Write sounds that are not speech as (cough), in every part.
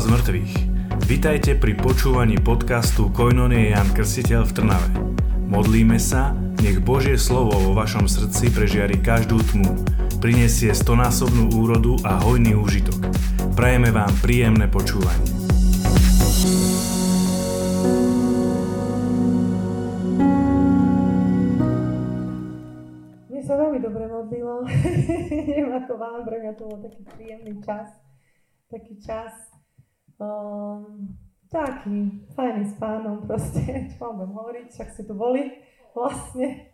z mŕtvych. Vitajte pri počúvaní podcastu Koinonie Jan Krstiteľ v Trnave. Modlíme sa, nech Božie slovo vo vašom srdci prežiari každú tmu, prinesie stonásobnú úrodu a hojný úžitok. Prajeme vám príjemné počúvanie. Mne sa veľmi dobre modlilo. (laughs) Neviem ako vám, pre mňa to bol taký príjemný čas. Taký čas Um, taký fajný s pánom proste, (laughs) čo vám budem hovoriť, však ste tu boli vlastne.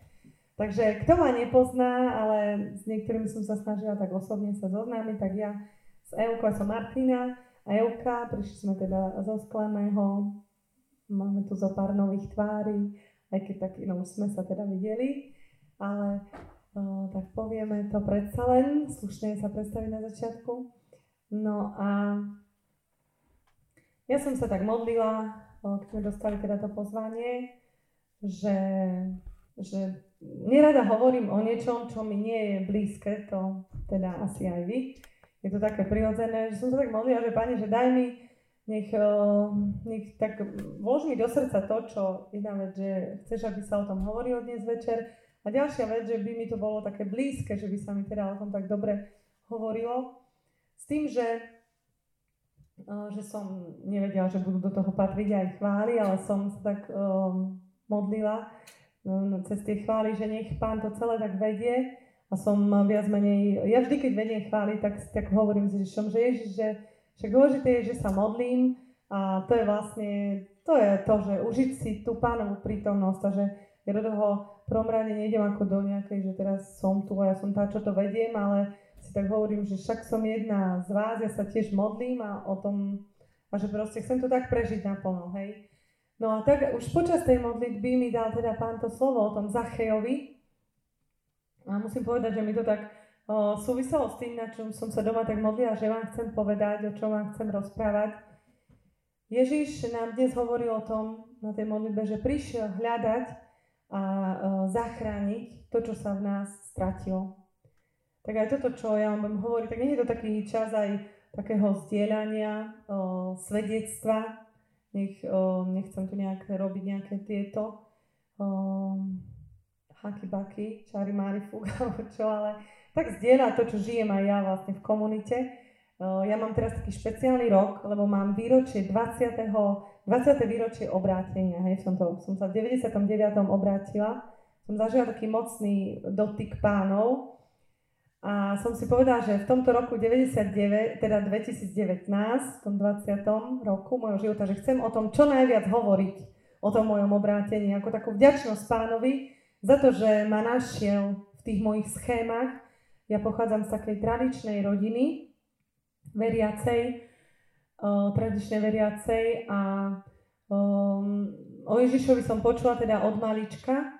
Takže kto ma nepozná, ale s niektorými som sa snažila tak osobne sa zoznámiť, tak ja s Eukou som Martina a Euka, prišli sme teda zo Sklaného, máme tu zo pár nových tvári, aj keď tak, no už sme sa teda videli, ale o, tak povieme to predsa len, slušne sa predstaviť na začiatku. No a ja som sa tak modlila, keď sme dostali teda to pozvanie, že, že nerada hovorím o niečom, čo mi nie je blízke, to teda asi aj vy. Je to také prirodzené, že som sa tak modlila, že Pane, že daj mi, nech, nech tak vlož mi do srdca to, čo jedna vec, že chceš, aby sa o tom hovorilo dnes večer. A ďalšia vec, že by mi to bolo také blízke, že by sa mi teda o tom tak dobre hovorilo. S tým, že že som nevedela, že budú do toho patriť aj chvály, ale som sa tak um, modlila um, cez tie chvály, že nech pán to celé tak vedie. A som viac menej, ja vždy keď vediem chvály, tak, tak hovorím s Ježišom, že Ježiš, že však dôležité je, že sa modlím. A to je vlastne, to je to, že užiť si tú pánovú prítomnosť a že ja do toho prvom rade nejdem ako do nejakej, že teraz som tu a ja som tá, čo to vediem, ale tak hovorím, že však som jedna z vás, ja sa tiež modlím a o tom, a že proste chcem to tak prežiť naplno, hej. No a tak už počas tej modlitby mi dal teda pán to slovo o tom Zachejovi. A musím povedať, že mi to tak o, súviselo s tým, na čom som sa doma tak modlila, že vám chcem povedať, o čom vám chcem rozprávať. Ježiš nám dnes hovoril o tom na tej modlitbe, že prišiel hľadať a o, zachrániť to, čo sa v nás stratilo tak aj toto, čo ja vám budem tak nie je to taký čas aj takého zdieľania, o, svedectva. Nech, o, nechcem tu nejak robiť nejaké tieto o, haky baky, čary mári (laughs) alebo čo, ale tak zdieľať to, čo žijem aj ja vlastne v komunite. O, ja mám teraz taký špeciálny rok, lebo mám výročie 20. 20. výročie obrátenia. Hej, som, to, som sa v 99. obrátila. Som zažila taký mocný dotyk pánov, a som si povedala, že v tomto roku 99, teda 2019, v tom 20. roku môjho života, že chcem o tom čo najviac hovoriť, o tom mojom obrátení, ako takú vďačnosť pánovi za to, že ma našiel v tých mojich schémach. Ja pochádzam z takej tradičnej rodiny, veriacej, o, tradičnej veriacej a o, o Ježišovi som počula teda od malička,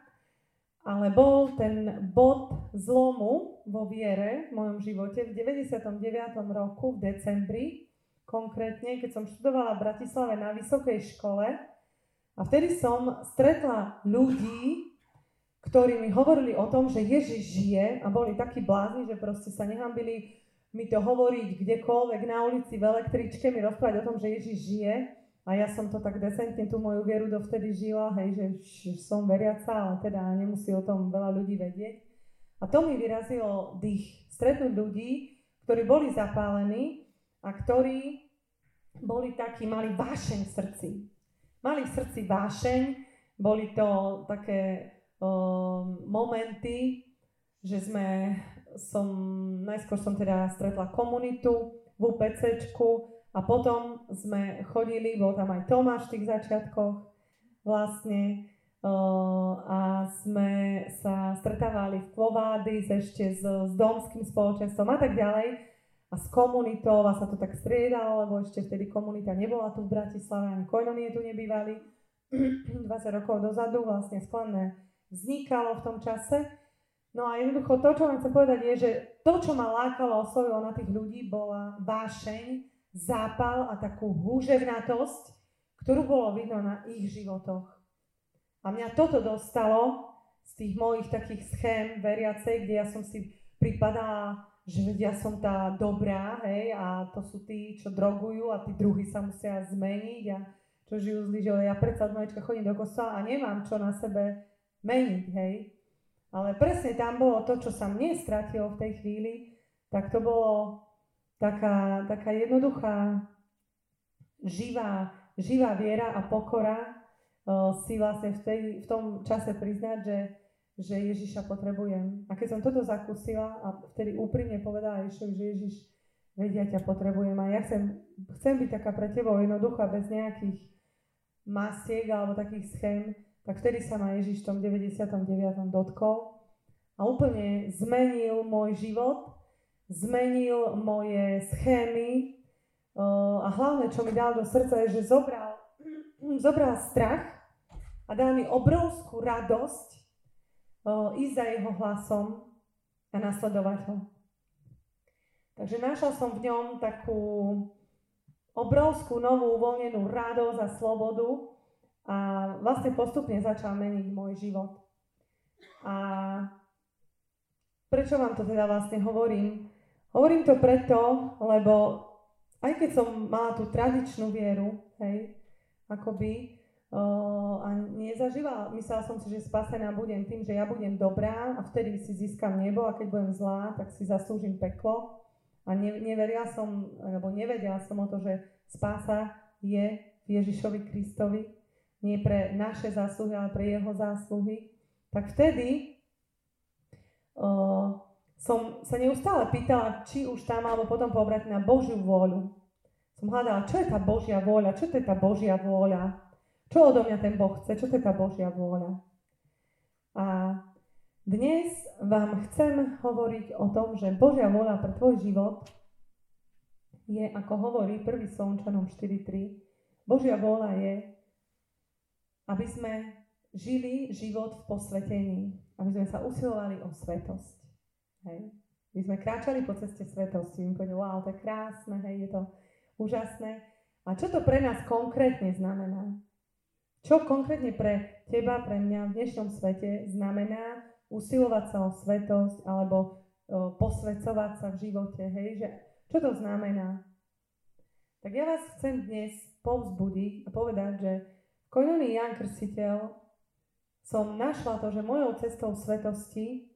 ale bol ten bod zlomu vo viere v mojom živote v 99. roku v decembri, konkrétne, keď som študovala v Bratislave na vysokej škole a vtedy som stretla ľudí, ktorí mi hovorili o tom, že Ježiš žije a boli takí blázni, že proste sa nehambili mi to hovoriť kdekoľvek na ulici, v električke, mi rozprávať o tom, že Ježiš žije a ja som to tak decentne tú moju vieru dovtedy žila, hej, že som veriaca, ale teda nemusí o tom veľa ľudí vedieť. A to mi vyrazilo dých. Stretnúť ľudí, ktorí boli zapálení a ktorí boli takí, mali vášeň v srdci. Mali v srdci vášeň, boli to také o, momenty, že sme, som, najskôr som teda stretla komunitu v UPCčku, a potom sme chodili, bol tam aj Tomáš v tých začiatkoch vlastne a sme sa stretávali v Kvovádis ešte s, s domským spoločenstvom a tak ďalej a s komunitou a sa to tak striedalo, lebo ešte vtedy komunita nebola tu v Bratislave, ani koinonie tu nebývali. (clears throat) 20 rokov dozadu vlastne sklené vznikalo v tom čase. No a jednoducho to, čo vám chcem povedať, je, že to, čo ma lákalo, oslovilo na tých ľudí, bola vášeň zápal a takú húževnatosť, ktorú bolo vidno na ich životoch. A mňa toto dostalo z tých mojich takých schém veriacej, kde ja som si pripadala že ja som tá dobrá, hej, a to sú tí, čo drogujú a tí druhí sa musia zmeniť a čo žijú zlý život. Ja predsa od malička chodím do kostola a nemám čo na sebe meniť, hej. Ale presne tam bolo to, čo sa mne stratilo v tej chvíli, tak to bolo taká, taká jednoduchá, živá, živá viera a pokora uh, si vlastne v, tej, v tom čase priznať, že že Ježiša potrebujem. A keď som toto zakúsila a vtedy úprimne povedala Ježišovi, že Ježiš, vedia, ťa potrebujem a ja chcem, chcem byť taká pre tebou jednoduchá, bez nejakých masiek alebo takých schém, tak vtedy sa ma Ježiš v tom 99. dotkol a úplne zmenil môj život, zmenil moje schémy a hlavne, čo mi dal do srdca, je, že zobral, (clears throat) zobral strach a dal mi obrovskú radosť ísť za jeho hlasom a nasledovať ho. Takže našla som v ňom takú obrovskú novú uvoľnenú radosť a slobodu a vlastne postupne začal meniť môj život. A prečo vám to teda vlastne hovorím? Hovorím to preto, lebo aj keď som mala tú tradičnú vieru, hej, akoby, a nezažila. Myslela som si, že spasená budem tým, že ja budem dobrá a vtedy si získam nebo a keď budem zlá, tak si zaslúžim peklo. A ne, neverila som, alebo nevedela som o to, že spása je Ježišovi Kristovi, nie pre naše zásluhy, ale pre jeho zásluhy. Tak vtedy uh, som sa neustále pýtala, či už tam alebo potom pobrať na Božiu vôľu. Som hľadala, čo je tá Božia vôľa, čo to je tá Božia vôľa. Čo odo mňa ten Boh chce? Čo to je tá Božia vôľa? A dnes vám chcem hovoriť o tom, že Božia vôľa pre tvoj život je, ako hovorí 1. Solnčanom 4.3, Božia vôľa je, aby sme žili život v posvetení, aby sme sa usilovali o svetosť. Hej. My sme kráčali po ceste svetosti, my povedali, wow, to je krásne, hej, je to úžasné. A čo to pre nás konkrétne znamená? Čo konkrétne pre teba, pre mňa v dnešnom svete znamená usilovať sa o svetosť alebo o, posvedcovať sa v živote, hej, že čo to znamená? Tak ja vás chcem dnes povzbudiť a povedať, že v Jan Krstiteľ som našla to, že mojou cestou svetosti,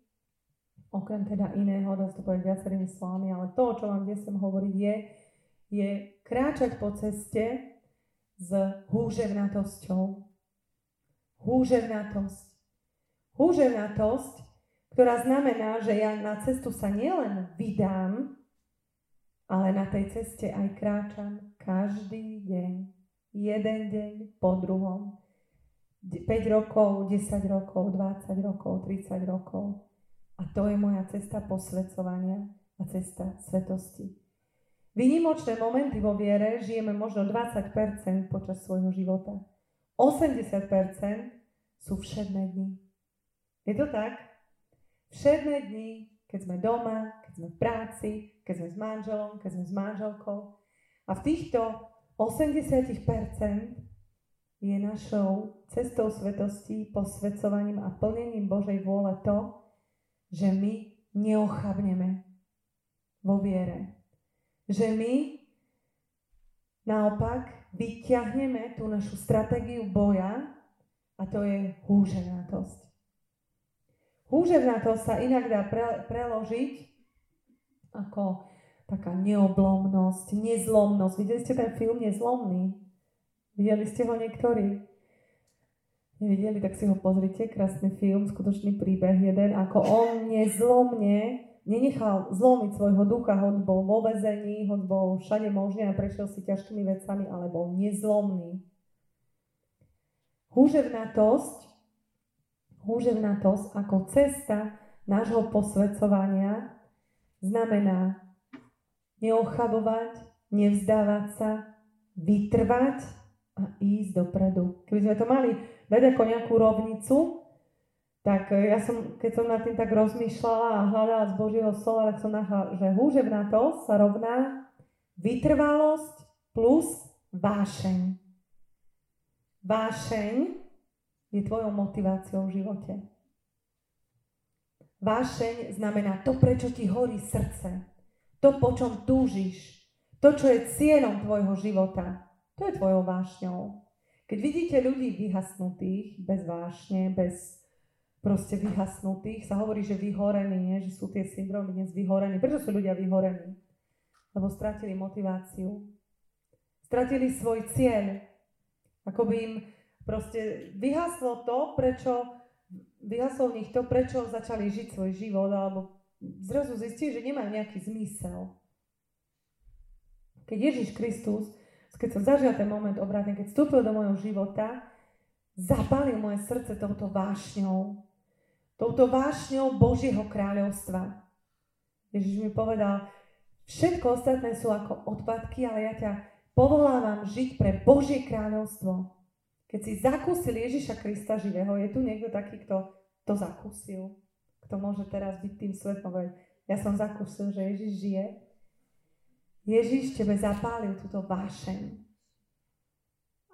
okrem teda iného, dá to povedať viacerými slovami, ale to, čo vám dnes chcem hovoriť, je, je kráčať po ceste, s húževnatosťou. Húževnatosť. Húževnatosť, ktorá znamená, že ja na cestu sa nielen vydám, ale na tej ceste aj kráčam každý deň. Jeden deň po druhom. 5 rokov, 10 rokov, 20 rokov, 30 rokov. A to je moja cesta posvedcovania a cesta svetosti. Vynimočné momenty vo viere žijeme možno 20% počas svojho života. 80% sú všedné dni. Je to tak? Všedné dni, keď sme doma, keď sme v práci, keď sme s manželom, keď sme s manželkou. A v týchto 80% je našou cestou svetosti, posvedcovaním a plnením Božej vôle to, že my neochabneme vo viere že my naopak vyťahneme tú našu stratégiu boja a to je húženátosť. Húženátosť sa inak dá pre, preložiť ako taká neoblomnosť, nezlomnosť. Videli ste ten film Nezlomný? Videli ste ho niektorí? Nevideli, tak si ho pozrite. Krásny film, skutočný príbeh jeden, ako on nezlomne nenechal zlomiť svojho ducha, hoď bol vo vezení, hoď bol všade možne a prešiel si ťažkými vecami, ale bol nezlomný. Húževnatosť, húževnatosť ako cesta nášho posvedcovania znamená neochabovať, nevzdávať sa, vytrvať a ísť dopredu. Keby sme to mali dať ako nejakú rovnicu, tak e, ja som, keď som nad tým tak rozmýšľala a hľadala z Božieho slova, tak som našla, že húževnatosť sa rovná vytrvalosť plus vášeň. Vášeň je tvojou motiváciou v živote. Vášeň znamená to, prečo ti horí srdce. To, po čom túžiš. To, čo je cieľom tvojho života. To je tvojou vášňou. Keď vidíte ľudí vyhasnutých, bez vášne, bez proste vyhasnutých, sa hovorí, že vyhorení, nie? že sú tie syndromy dnes vyhorení. Prečo sú ľudia vyhorení? Lebo stratili motiváciu. Stratili svoj cieľ. Ako by im proste vyhaslo to, prečo vyhaslo v nich to, prečo začali žiť svoj život, alebo zrazu zistili, že nemajú nejaký zmysel. Keď Ježiš Kristus, keď som zažil ten moment obrátne, keď vstúpil do môjho života, zapálil moje srdce touto vášňou, touto vášňou Božieho kráľovstva. Ježiš mi povedal, všetko ostatné sú ako odpadky, ale ja ťa povolávam žiť pre Božie kráľovstvo. Keď si zakúsil Ježiša Krista živého, je tu niekto taký, kto to zakúsil, kto môže teraz byť tým svetlom. Ja som zakúsil, že Ježiš žije. Ježiš tebe zapálil túto vášeň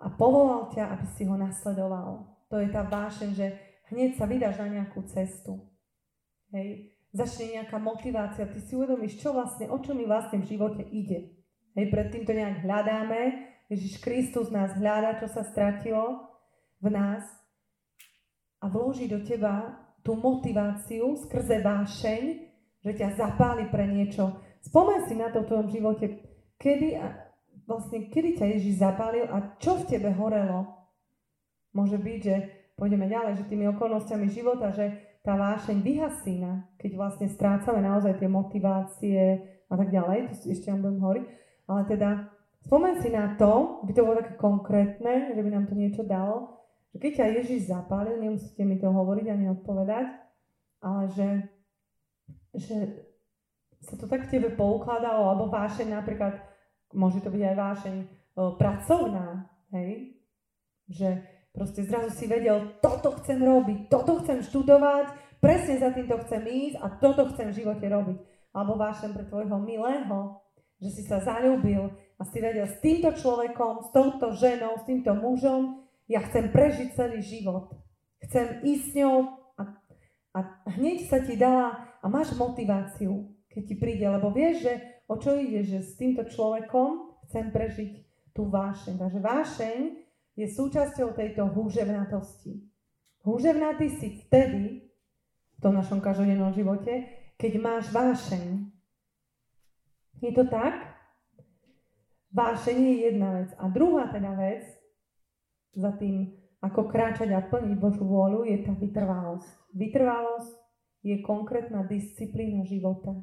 a povolal ťa, aby si ho nasledoval. To je tá vášeň, že hneď sa vydáš na nejakú cestu. Hej. Začne nejaká motivácia, ty si uvedomíš, čo vlastne, o čo mi vlastne v živote ide. Hej, predtým to nejak hľadáme, Ježiš Kristus nás hľadá, čo sa stratilo v nás a vloží do teba tú motiváciu skrze vášeň, že ťa zapáli pre niečo. Spomeň si na to v tvojom živote, kedy, vlastne, kedy ťa Ježiš zapálil a čo v tebe horelo. Môže byť, že pôjdeme ďalej, že tými okolnostiami života, že tá vášeň vyhasína, keď vlastne strácame naozaj tie motivácie a tak ďalej, to ešte vám budem hovoriť, ale teda Spomen si na to, aby to bolo také konkrétne, že by nám to niečo dalo, že keď ťa Ježiš zapálil, nemusíte mi to hovoriť ani odpovedať, ale že, že sa to tak tebe poukladalo, alebo vášeň napríklad, môže to byť aj vášeň pracovná, hej? Že proste zrazu si vedel, toto chcem robiť, toto chcem študovať, presne za týmto chcem ísť a toto chcem v živote robiť. Alebo vášeň pre tvojho milého, že si sa zalúbil a si vedel, s týmto človekom, s touto ženou, s týmto mužom, ja chcem prežiť celý život. Chcem ísť s ňou a, a hneď sa ti dala a máš motiváciu, keď ti príde, lebo vieš, že o čo ide, že s týmto človekom chcem prežiť tú vášeň. Takže vášeň je súčasťou tejto húževnatosti. Húževnatý si vtedy, v tom našom každodennom živote, keď máš vášeň. Je to tak? Vášenie je jedna vec. A druhá teda vec, za tým, ako kráčať a plniť Božú vôľu, je tá vytrvalosť. Vytrvalosť je konkrétna disciplína života.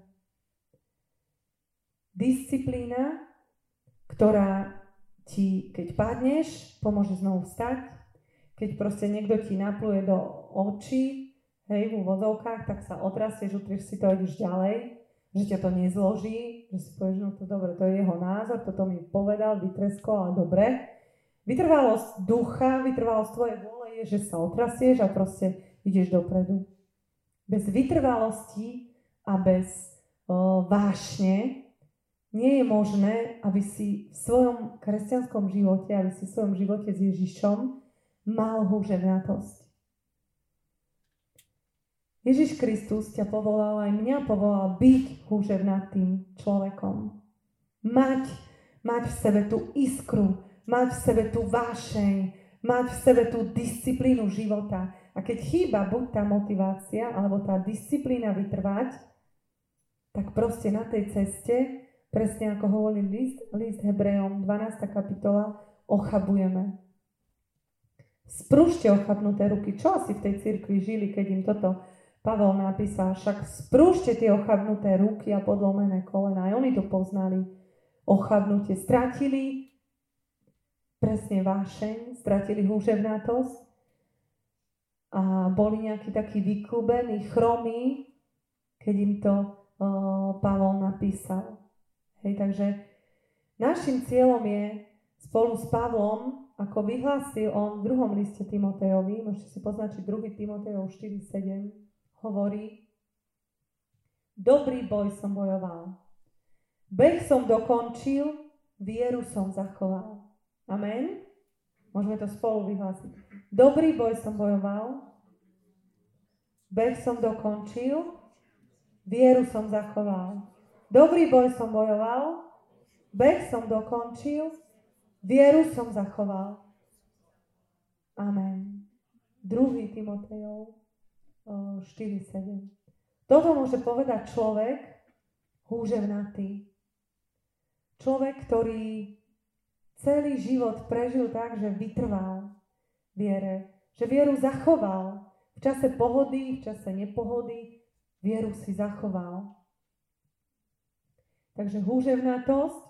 Disciplína, ktorá ti, keď padneš, pomôže znovu vstať. Keď proste niekto ti napluje do očí, hej, v úvodzovkách, tak sa odrastieš, utrieš si to a ideš ďalej že ťa to nezloží, že si povieš, no to dobre, to je jeho názor, toto mi povedal, vytresko, ale dobre. Vytrvalosť ducha, vytrvalosť tvojej vôle je, že sa otrasieš a proste ideš dopredu. Bez vytrvalosti a bez o, vášne nie je možné, aby si v svojom kresťanskom živote, aby si v svojom živote s Ježišom mal húževnatosť. Ježiš Kristus ťa povolal, aj mňa povolal byť húževnatým človekom. Mať, mať v sebe tú iskru, mať v sebe tú vášeň, mať v sebe tú disciplínu života. A keď chýba buď tá motivácia, alebo tá disciplína vytrvať, tak proste na tej ceste, presne ako hovorí list, list Hebrejom, 12. kapitola, ochabujeme. Sprúšte ochabnuté ruky. Čo asi v tej cirkvi žili, keď im toto Pavel napísal, však sprúšte tie ochabnuté ruky a podlomené kolena. Aj oni to poznali. Ochabnutie stratili presne vášeň, stratili húževnatosť a boli nejakí takí vyklubení, chromí, keď im to uh, Pavol napísal. Hej, takže našim cieľom je spolu s Pavlom, ako vyhlásil on v druhom liste Timotejovi, môžete si poznačiť 2. Timotejov 4.7, hovorí, dobrý boj som bojoval. Beh som dokončil, vieru som zachoval. Amen? Môžeme to spolu vyhlásiť. Dobrý boj som bojoval, beh som dokončil, vieru som zachoval. Dobrý boj som bojoval, beh som dokončil, vieru som zachoval. Amen. 2. Timotejov 4.7. Toto môže povedať človek húževnatý. Človek, ktorý celý život prežil tak, že vytrval viere, že vieru zachoval. V čase pohody, v čase nepohody vieru si zachoval. Takže húževnatosť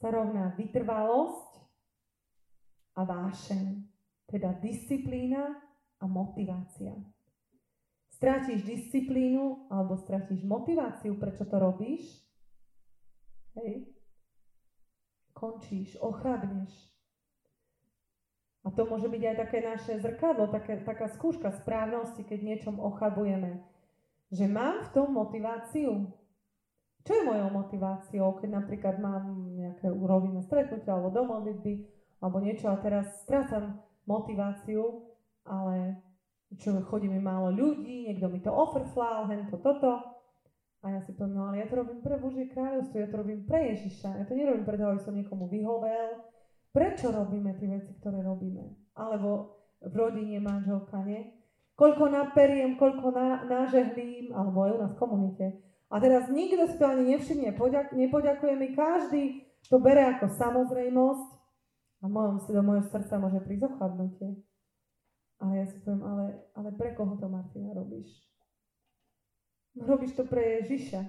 sa rovná vytrvalosť a vášeň, teda disciplína a motivácia. Strátiš disciplínu alebo strátiš motiváciu, prečo to robíš, hej, končíš, ochabneš. A to môže byť aj také naše zrkadlo, také, taká skúška správnosti, keď niečom ochabujeme. Že mám v tom motiváciu. Čo je mojou motiváciou, keď napríklad mám nejaké urobíme stretnutie alebo do alebo niečo a teraz strácam motiváciu, ale čo chodí mi málo ľudí, niekto mi to ofrflal, hen to, toto. A ja si poviem, no ale ja to robím pre Božie kráľovstvo, ja to robím pre Ježiša, ja to nerobím preto, aby som niekomu vyhovel. Prečo robíme tie veci, ktoré robíme? Alebo v rodine manželka, nie? Koľko naperiem, koľko na, nažehlím, alebo aj u nás v komunite. A teraz nikto si to ani nevšimne, poďak, nepoďakuje mi, každý to bere ako samozrejmosť a mojom, do môjho srdca môže prísť ochladnutie. Ale ja si poviem, ale, ale pre koho to Martina robíš? Robíš to pre Ježiša.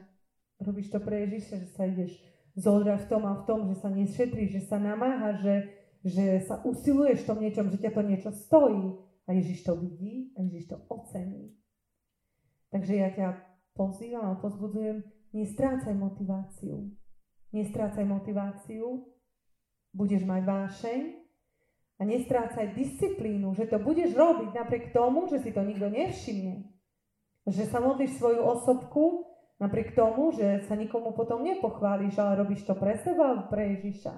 Robíš to pre Ježiša, že sa ideš zodrať v tom a v tom, že sa nešetríš, že sa namáha, že, že sa usiluješ v tom niečom, že ťa to niečo stojí. A Ježiš to vidí a Ježiš to ocení. Takže ja ťa pozývam a pozbudzujem, nestrácaj motiváciu. Nestrácaj motiváciu, budeš mať vášeň a nestrácaj disciplínu, že to budeš robiť napriek tomu, že si to nikto nevšimne. Že sa modlíš svoju osobku napriek tomu, že sa nikomu potom nepochváliš, ale robíš to pre seba, pre Ježiša.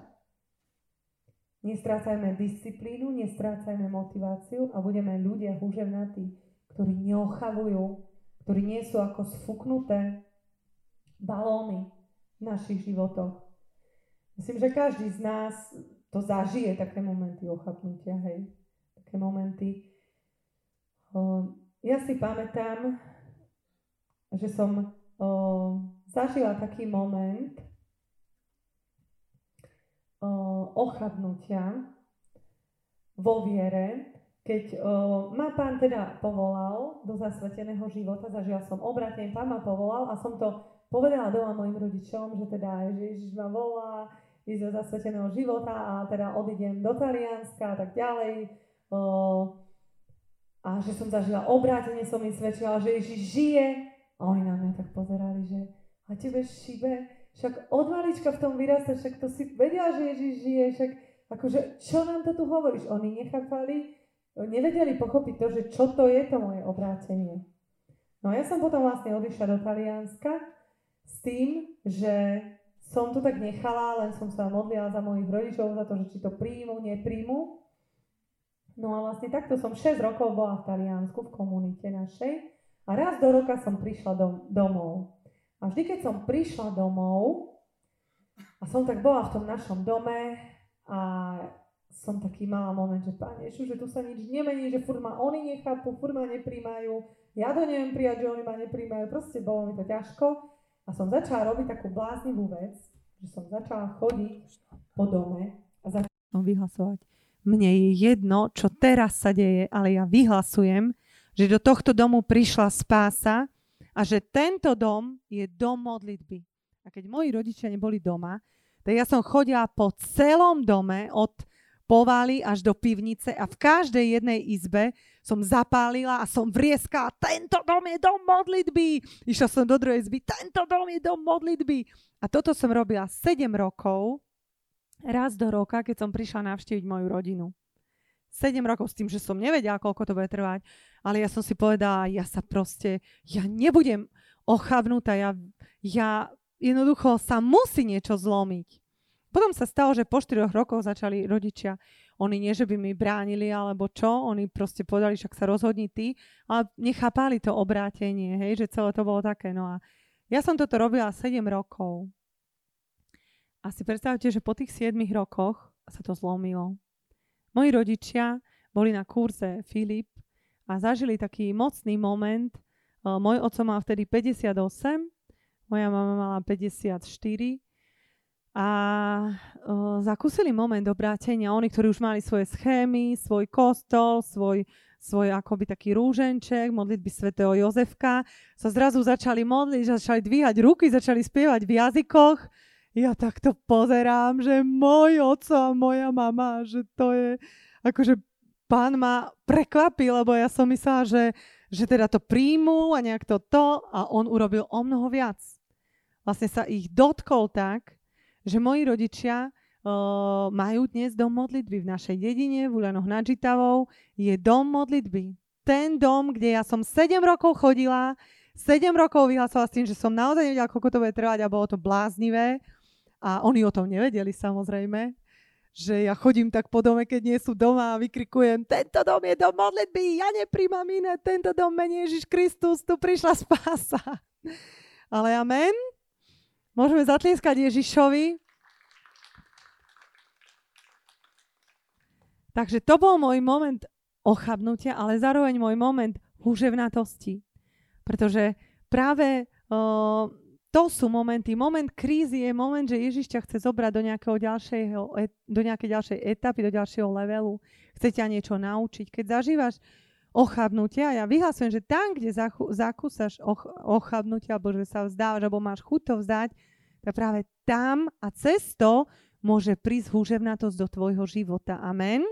Nestrácajme disciplínu, nestrácajme motiváciu a budeme ľudia húževnatí, ktorí neochavujú, ktorí nie sú ako sfuknuté balóny v našich životoch. Myslím, že každý z nás to zažije, také momenty ochapnutia, hej. Také momenty. Ja si pamätám, že som zažila taký moment o, ochabnutia vo viere, keď o, ma pán teda povolal do zasveteného života, zažila som obratenie, pán ma povolal a som to povedala doma mojim rodičom, že teda Ježiš ma volá ísť do zasveteného života a teda odídem do Talianska a tak ďalej. O, a že som zažila obrátenie, som im svedčila, že Ježiš žije a oni na mňa tak pozerali, že a tebe šibe, však od malička v tom vyrasta, však to si vedela, že Ježiš žije, však akože čo nám to tu hovoríš? Oni nechápali, nevedeli pochopiť to, že čo to je to moje obrátenie. No a ja som potom vlastne odišla do Talianska s tým, že som to tak nechala, len som sa modlila za mojich rodičov, za to, že či to príjmu, nepríjmu. No a vlastne takto som 6 rokov bola v Taliansku, v komunite našej. A raz do roka som prišla dom, domov. A vždy, keď som prišla domov, a som tak bola v tom našom dome a som taký mala moment, že Pane Ježiš, že tu sa nič nemení, že furt oni nechápu, furt ma nepríjmajú, ja to neviem prijať, že oni ma nepríjmajú, proste bolo mi to ťažko. A som začala robiť takú bláznivú vec, že som začala chodiť po dome a začala vyhlasovať. Mne je jedno, čo teraz sa deje, ale ja vyhlasujem, že do tohto domu prišla spása a že tento dom je dom modlitby. A keď moji rodičia neboli doma, tak ja som chodila po celom dome od povaly až do pivnice a v každej jednej izbe som zapálila a som vrieskala, tento dom je dom modlitby. Išla som do druhej izby, tento dom je dom modlitby. A toto som robila 7 rokov, raz do roka, keď som prišla navštíviť moju rodinu. 7 rokov s tým, že som nevedela, koľko to bude trvať, ale ja som si povedala, ja sa proste, ja nebudem ochavnutá, ja, ja jednoducho sa musí niečo zlomiť. Potom sa stalo, že po 4 rokoch začali rodičia oni nie, že by mi bránili alebo čo, oni proste povedali, však sa rozhodni ty, ale nechápali to obrátenie, hej, že celé to bolo také. No a ja som toto robila 7 rokov. A si predstavte, že po tých 7 rokoch sa to zlomilo. Moji rodičia boli na kurze Filip a zažili taký mocný moment. Môj oco mal vtedy 58, moja mama mala 54 a uh, zakúsili moment obrátenia. Oni, ktorí už mali svoje schémy, svoj kostol, svoj, svoj akoby taký rúženček, modlitby svätého Jozefka, sa zrazu začali modliť, začali dvíhať ruky, začali spievať v jazykoch. Ja takto pozerám, že môj oco a moja mama, že to je, akože pán ma prekvapil, lebo ja som myslela, že, že teda to príjmu a nejak to to a on urobil o mnoho viac. Vlastne sa ich dotkol tak, že moji rodičia uh, majú dnes dom modlitby v našej dedine, v Uľanoch nad Žitavou. Je dom modlitby. Ten dom, kde ja som 7 rokov chodila, 7 rokov vyhlasovala s tým, že som naozaj nevedela, koľko to bude trvať a bolo to bláznivé. A oni o tom nevedeli samozrejme, že ja chodím tak po dome, keď nie sú doma a vykrikujem, tento dom je dom modlitby, ja nepríjmam iné, tento dom mení Ježiš Kristus, tu prišla spása. Ale amen. Môžeme zatlieskať Ježišovi. Takže to bol môj moment ochabnutia, ale zároveň môj moment húževnatosti. Pretože práve uh, to sú momenty. Moment krízy je moment, že Ježiš ťa chce zobrať do, nejakého ďalšieho, do nejakej ďalšej etapy, do ďalšieho levelu. Chce ťa niečo naučiť. Keď zažívaš ochabnutia. Ja vyhlasujem, že tam, kde zachu, zakúsaš och, ochabnutia, alebo že sa vzdávaš, alebo máš chuť to vzdať, tak práve tam a cez to môže prísť húževnatosť do tvojho života. Amen.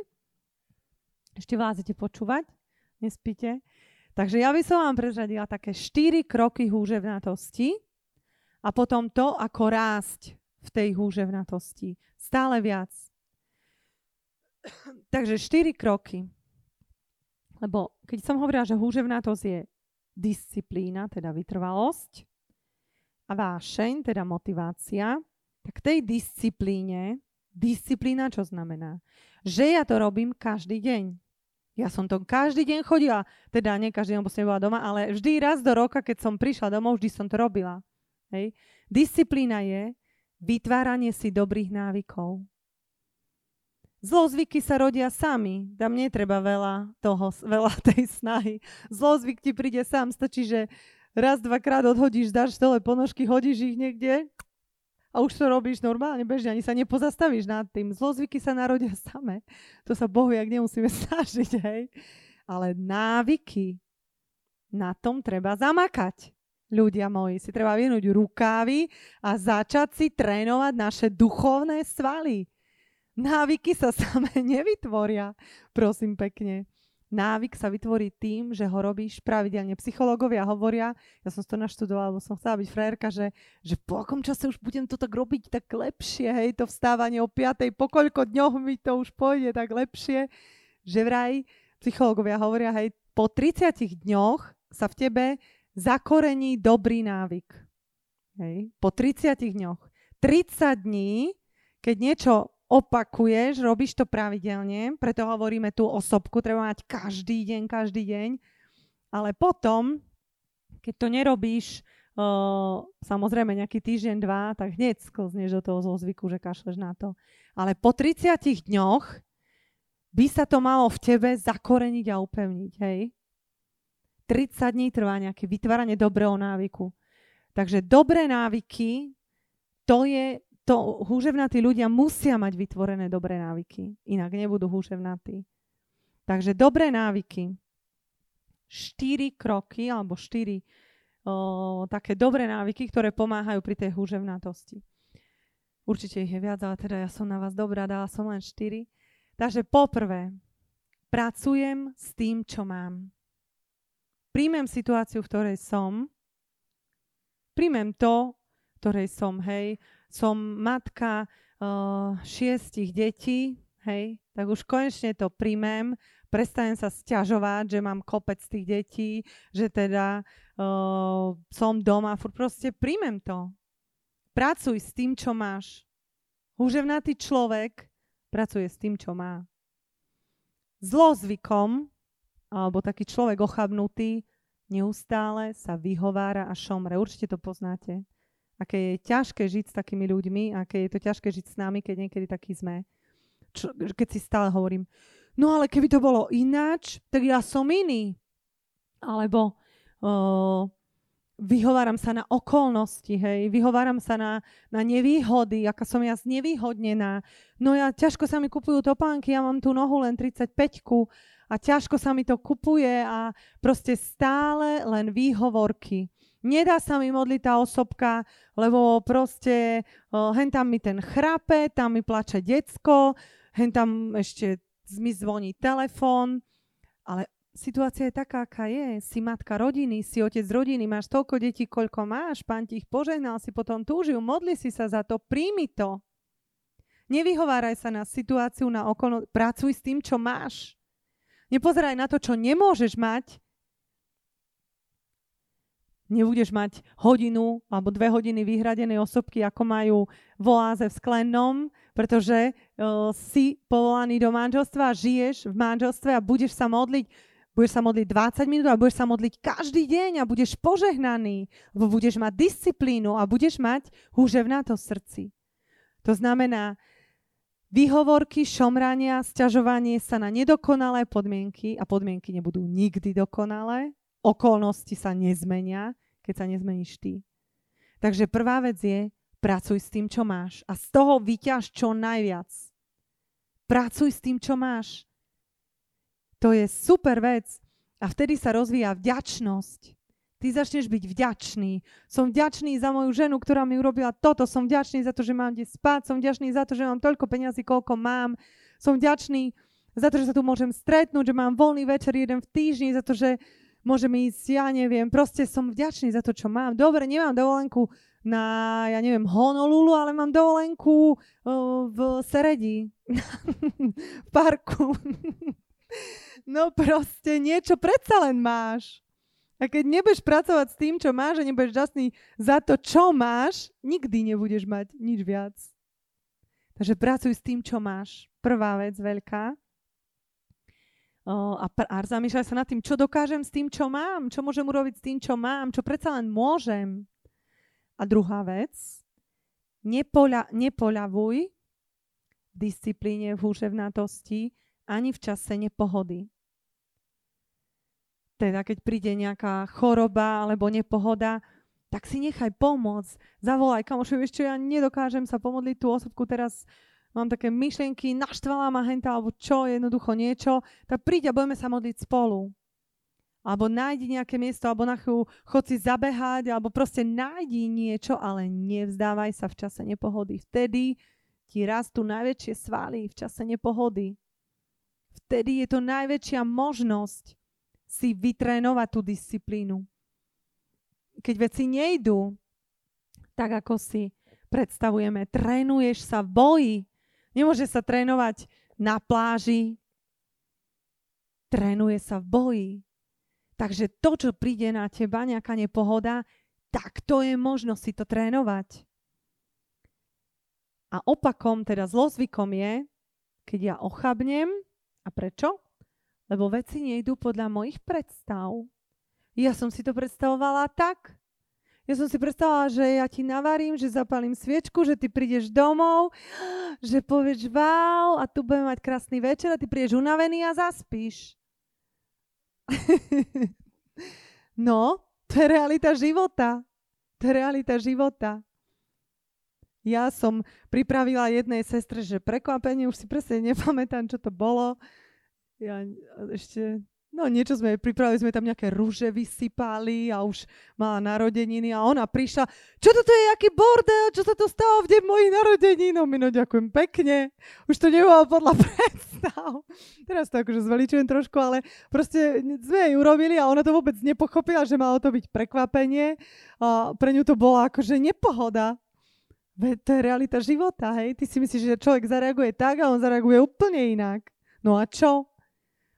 Ešte vládzete počúvať? Nespíte? Takže ja by som vám prezradila také štyri kroky húževnatosti a potom to, ako rásť v tej húževnatosti. Stále viac. Takže štyri kroky. Lebo keď som hovorila, že húževnatosť je disciplína, teda vytrvalosť, a vášeň, teda motivácia, tak tej disciplíne, disciplína čo znamená? Že ja to robím každý deň. Ja som to každý deň chodila, teda nie každý deň, bo som bola doma, ale vždy raz do roka, keď som prišla domov, vždy som to robila. Hej. Disciplína je vytváranie si dobrých návykov. Zlozvyky sa rodia sami. Tam netreba veľa toho, veľa tej snahy. Zlozvyk ti príde sám. Stačí, že raz, dvakrát odhodíš, dáš dole ponožky, hodíš ich niekde a už to robíš normálne, bežne, ani sa nepozastavíš nad tým. Zlozvyky sa narodia (laughs) same. To sa Bohu jak nemusíme (laughs) snažiť, hej. Ale návyky, na tom treba zamakať. Ľudia moji, si treba vynúť rukávy a začať si trénovať naše duchovné svaly. Návyky sa (laughs) samé nevytvoria, prosím pekne. Návyk sa vytvorí tým, že ho robíš pravidelne. Psychológovia hovoria, ja som to naštudovala, lebo som chcela byť frajerka, že, že po akom čase už budem to tak robiť tak lepšie, hej, to vstávanie o 5. po koľko dňoch mi to už pôjde tak lepšie, že vraj psychológovia hovoria, hej, po 30 dňoch sa v tebe zakorení dobrý návyk. Hej, po 30 dňoch. 30 dní, keď niečo opakuješ, robíš to pravidelne, preto hovoríme tú osobku, treba mať každý deň, každý deň, ale potom, keď to nerobíš uh, samozrejme nejaký týždeň, dva, tak hneď sklzneš do toho zlozvyku, že kašleš na to. Ale po 30 dňoch by sa to malo v tebe zakoreniť a upevniť, hej? 30 dní trvá nejaké vytváranie dobrého návyku. Takže dobré návyky, to je to húževnatí ľudia musia mať vytvorené dobré návyky, inak nebudú húževnatí. Takže dobré návyky. Štyri kroky alebo štyri také dobré návyky, ktoré pomáhajú pri tej húževnatosti. Určite ich je viac, ale teda ja som na vás dobrá, dala som len štyri. Takže poprvé, pracujem s tým, čo mám. Príjmem situáciu, v ktorej som. Príjmem to, ktorej som, hej som matka uh, šiestich detí, hej, tak už konečne to príjmem, prestanem sa sťažovať, že mám kopec tých detí, že teda uh, som doma, furt proste príjmem to. Pracuj s tým, čo máš. Húževnatý človek pracuje s tým, čo má. zlozvykom, alebo taký človek ochabnutý, neustále sa vyhovára a šomre. Určite to poznáte. Aké je ťažké žiť s takými ľuďmi, aké je to ťažké žiť s nami, keď niekedy taký sme. Čo, keď si stále hovorím, no ale keby to bolo ináč, tak ja som iný. Alebo uh, vyhováram sa na okolnosti, hej, vyhováram sa na, na nevýhody, aká som ja znevýhodnená. No ja, ťažko sa mi kupujú topánky, ja mám tú nohu len 35 a ťažko sa mi to kupuje a proste stále len výhovorky. Nedá sa mi modliť tá osobka, lebo proste uh, hen tam mi ten chrape, tam mi plače decko, hen tam ešte mi zvoní telefón, ale situácia je taká, aká je. Si matka rodiny, si otec rodiny, máš toľko detí, koľko máš, pán ti ich požehnal, si potom túžil, modli si sa za to, príjmi to. Nevyhováraj sa na situáciu, na okolo, pracuj s tým, čo máš. Nepozeraj na to, čo nemôžeš mať. Nebudeš mať hodinu alebo dve hodiny vyhradené osobky, ako majú v oáze v Sklennom, pretože uh, si povolaný do manželstva, žiješ v manželstve a budeš sa modliť Budeš sa modliť 20 minút a budeš sa modliť každý deň a budeš požehnaný, lebo budeš mať disciplínu a budeš mať húževnato srdci. To znamená, výhovorky, šomrania, sťažovanie sa na nedokonalé podmienky a podmienky nebudú nikdy dokonalé, okolnosti sa nezmenia, keď sa nezmeníš ty. Takže prvá vec je, pracuj s tým, čo máš a z toho vyťaž čo najviac. Pracuj s tým, čo máš. To je super vec. A vtedy sa rozvíja vďačnosť. Ty začneš byť vďačný. Som vďačný za moju ženu, ktorá mi urobila toto. Som vďačný za to, že mám kde spať. Som vďačný za to, že mám toľko peniazy, koľko mám. Som vďačný za to, že sa tu môžem stretnúť, že mám voľný večer jeden v týždni, za to, že môžem ísť, ja neviem, proste som vďačný za to, čo mám. Dobre, nemám dovolenku na, ja neviem, Honolulu, ale mám dovolenku uh, v Seredi, (laughs) v parku. (laughs) No proste niečo predsa len máš. A keď nebudeš pracovať s tým, čo máš a nebudeš žasný za to, čo máš, nikdy nebudeš mať nič viac. Takže pracuj s tým, čo máš. Prvá vec veľká. A, pr- a sa nad tým, čo dokážem s tým, čo mám, čo môžem urobiť s tým, čo mám, čo predsa len môžem. A druhá vec, nepoľa, nepoľavuj v disciplíne, v húževnatosti, ani v čase nepohody teda keď príde nejaká choroba alebo nepohoda, tak si nechaj pomôcť. Zavolaj kamošovi, ešte ja nedokážem sa pomodliť tú osobku teraz, mám také myšlienky, naštvala ma henta, alebo čo, jednoducho niečo, tak príď a budeme sa modliť spolu. Alebo nájdi nejaké miesto, alebo na chvíľu chod si zabehať, alebo proste nájdi niečo, ale nevzdávaj sa v čase nepohody. Vtedy ti rastú najväčšie svaly v čase nepohody. Vtedy je to najväčšia možnosť si vytrénovať tú disciplínu. Keď veci nejdú tak, ako si predstavujeme, trénuješ sa v boji. Nemôže sa trénovať na pláži. Trénuje sa v boji. Takže to, čo príde na teba, nejaká nepohoda, tak to je možno si to trénovať. A opakom, teda zlozvykom je, keď ja ochabnem, a prečo? lebo veci nejdú podľa mojich predstav. Ja som si to predstavovala tak. Ja som si predstavovala, že ja ti navarím, že zapalím sviečku, že ty prídeš domov, že povieš wow a tu budeme mať krásny večer a ty prídeš unavený a zaspíš. (laughs) no, to je realita života. To je realita života. Ja som pripravila jednej sestre, že prekvapenie, už si presne nepamätám, čo to bolo ja ešte, no niečo sme pripravili, sme tam nejaké rúže vysypali a už mala narodeniny a ona prišla, čo toto je, aký bordel, čo sa to stalo v deň mojich narodenín? No, no ďakujem pekne, už to nebolo podľa (laughs) predstav. Teraz to akože zveličujem trošku, ale proste sme jej urobili a ona to vôbec nepochopila, že malo to byť prekvapenie a pre ňu to bola akože nepohoda. Veď to je realita života, hej? Ty si myslíš, že človek zareaguje tak a on zareaguje úplne inak. No a čo?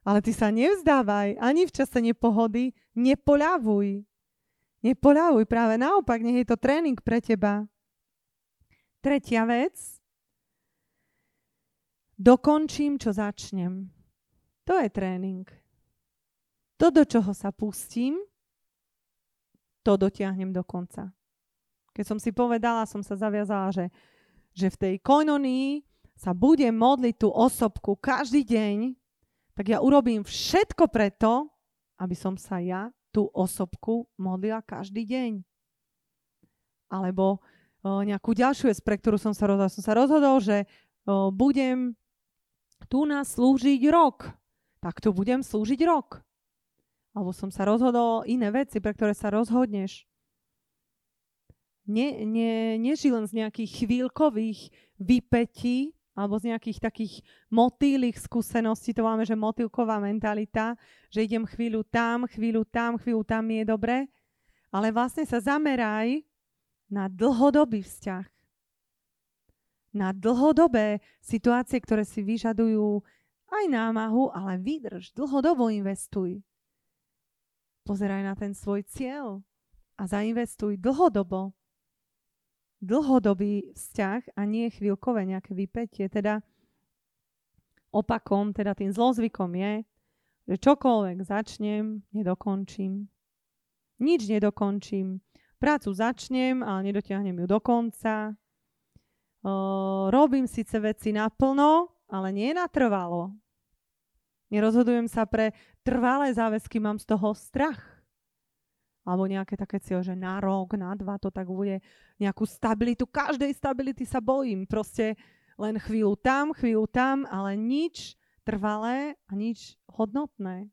Ale ty sa nevzdávaj ani v čase nepohody, nepoľavuj. Nepoľavuj, práve naopak, nech je to tréning pre teba. Tretia vec. Dokončím, čo začnem. To je tréning. To, do čoho sa pustím, to dotiahnem do konca. Keď som si povedala, som sa zaviazala, že, že v tej koinonii sa budem modliť tú osobku každý deň, tak ja urobím všetko preto, aby som sa ja tú osobku modlila každý deň. Alebo o, nejakú ďalšiu vec, pre ktorú som sa rozhodol. Som sa rozhodol, že o, budem tu nás slúžiť rok. Tak tu budem slúžiť rok. Alebo som sa rozhodol iné veci, pre ktoré sa rozhodneš. Ne, ne, neži len z nejakých chvíľkových vypetí, alebo z nejakých takých motýlých skúseností, to máme, že motýlková mentalita, že idem chvíľu tam, chvíľu tam, chvíľu tam je dobre, ale vlastne sa zameraj na dlhodobý vzťah. Na dlhodobé situácie, ktoré si vyžadujú aj námahu, ale vydrž, dlhodobo investuj. Pozeraj na ten svoj cieľ a zainvestuj dlhodobo dlhodobý vzťah a nie chvíľkové nejaké vypetie. Teda opakom, teda tým zlozvykom je, že čokoľvek začnem, nedokončím. Nič nedokončím. Prácu začnem, ale nedotiahnem ju do konca. Uh, robím síce veci naplno, ale nie natrvalo. Nerozhodujem sa pre trvalé záväzky, mám z toho strach alebo nejaké také cieľ, že na rok, na dva to tak bude nejakú stabilitu. Každej stability sa bojím. Proste len chvíľu tam, chvíľu tam, ale nič trvalé a nič hodnotné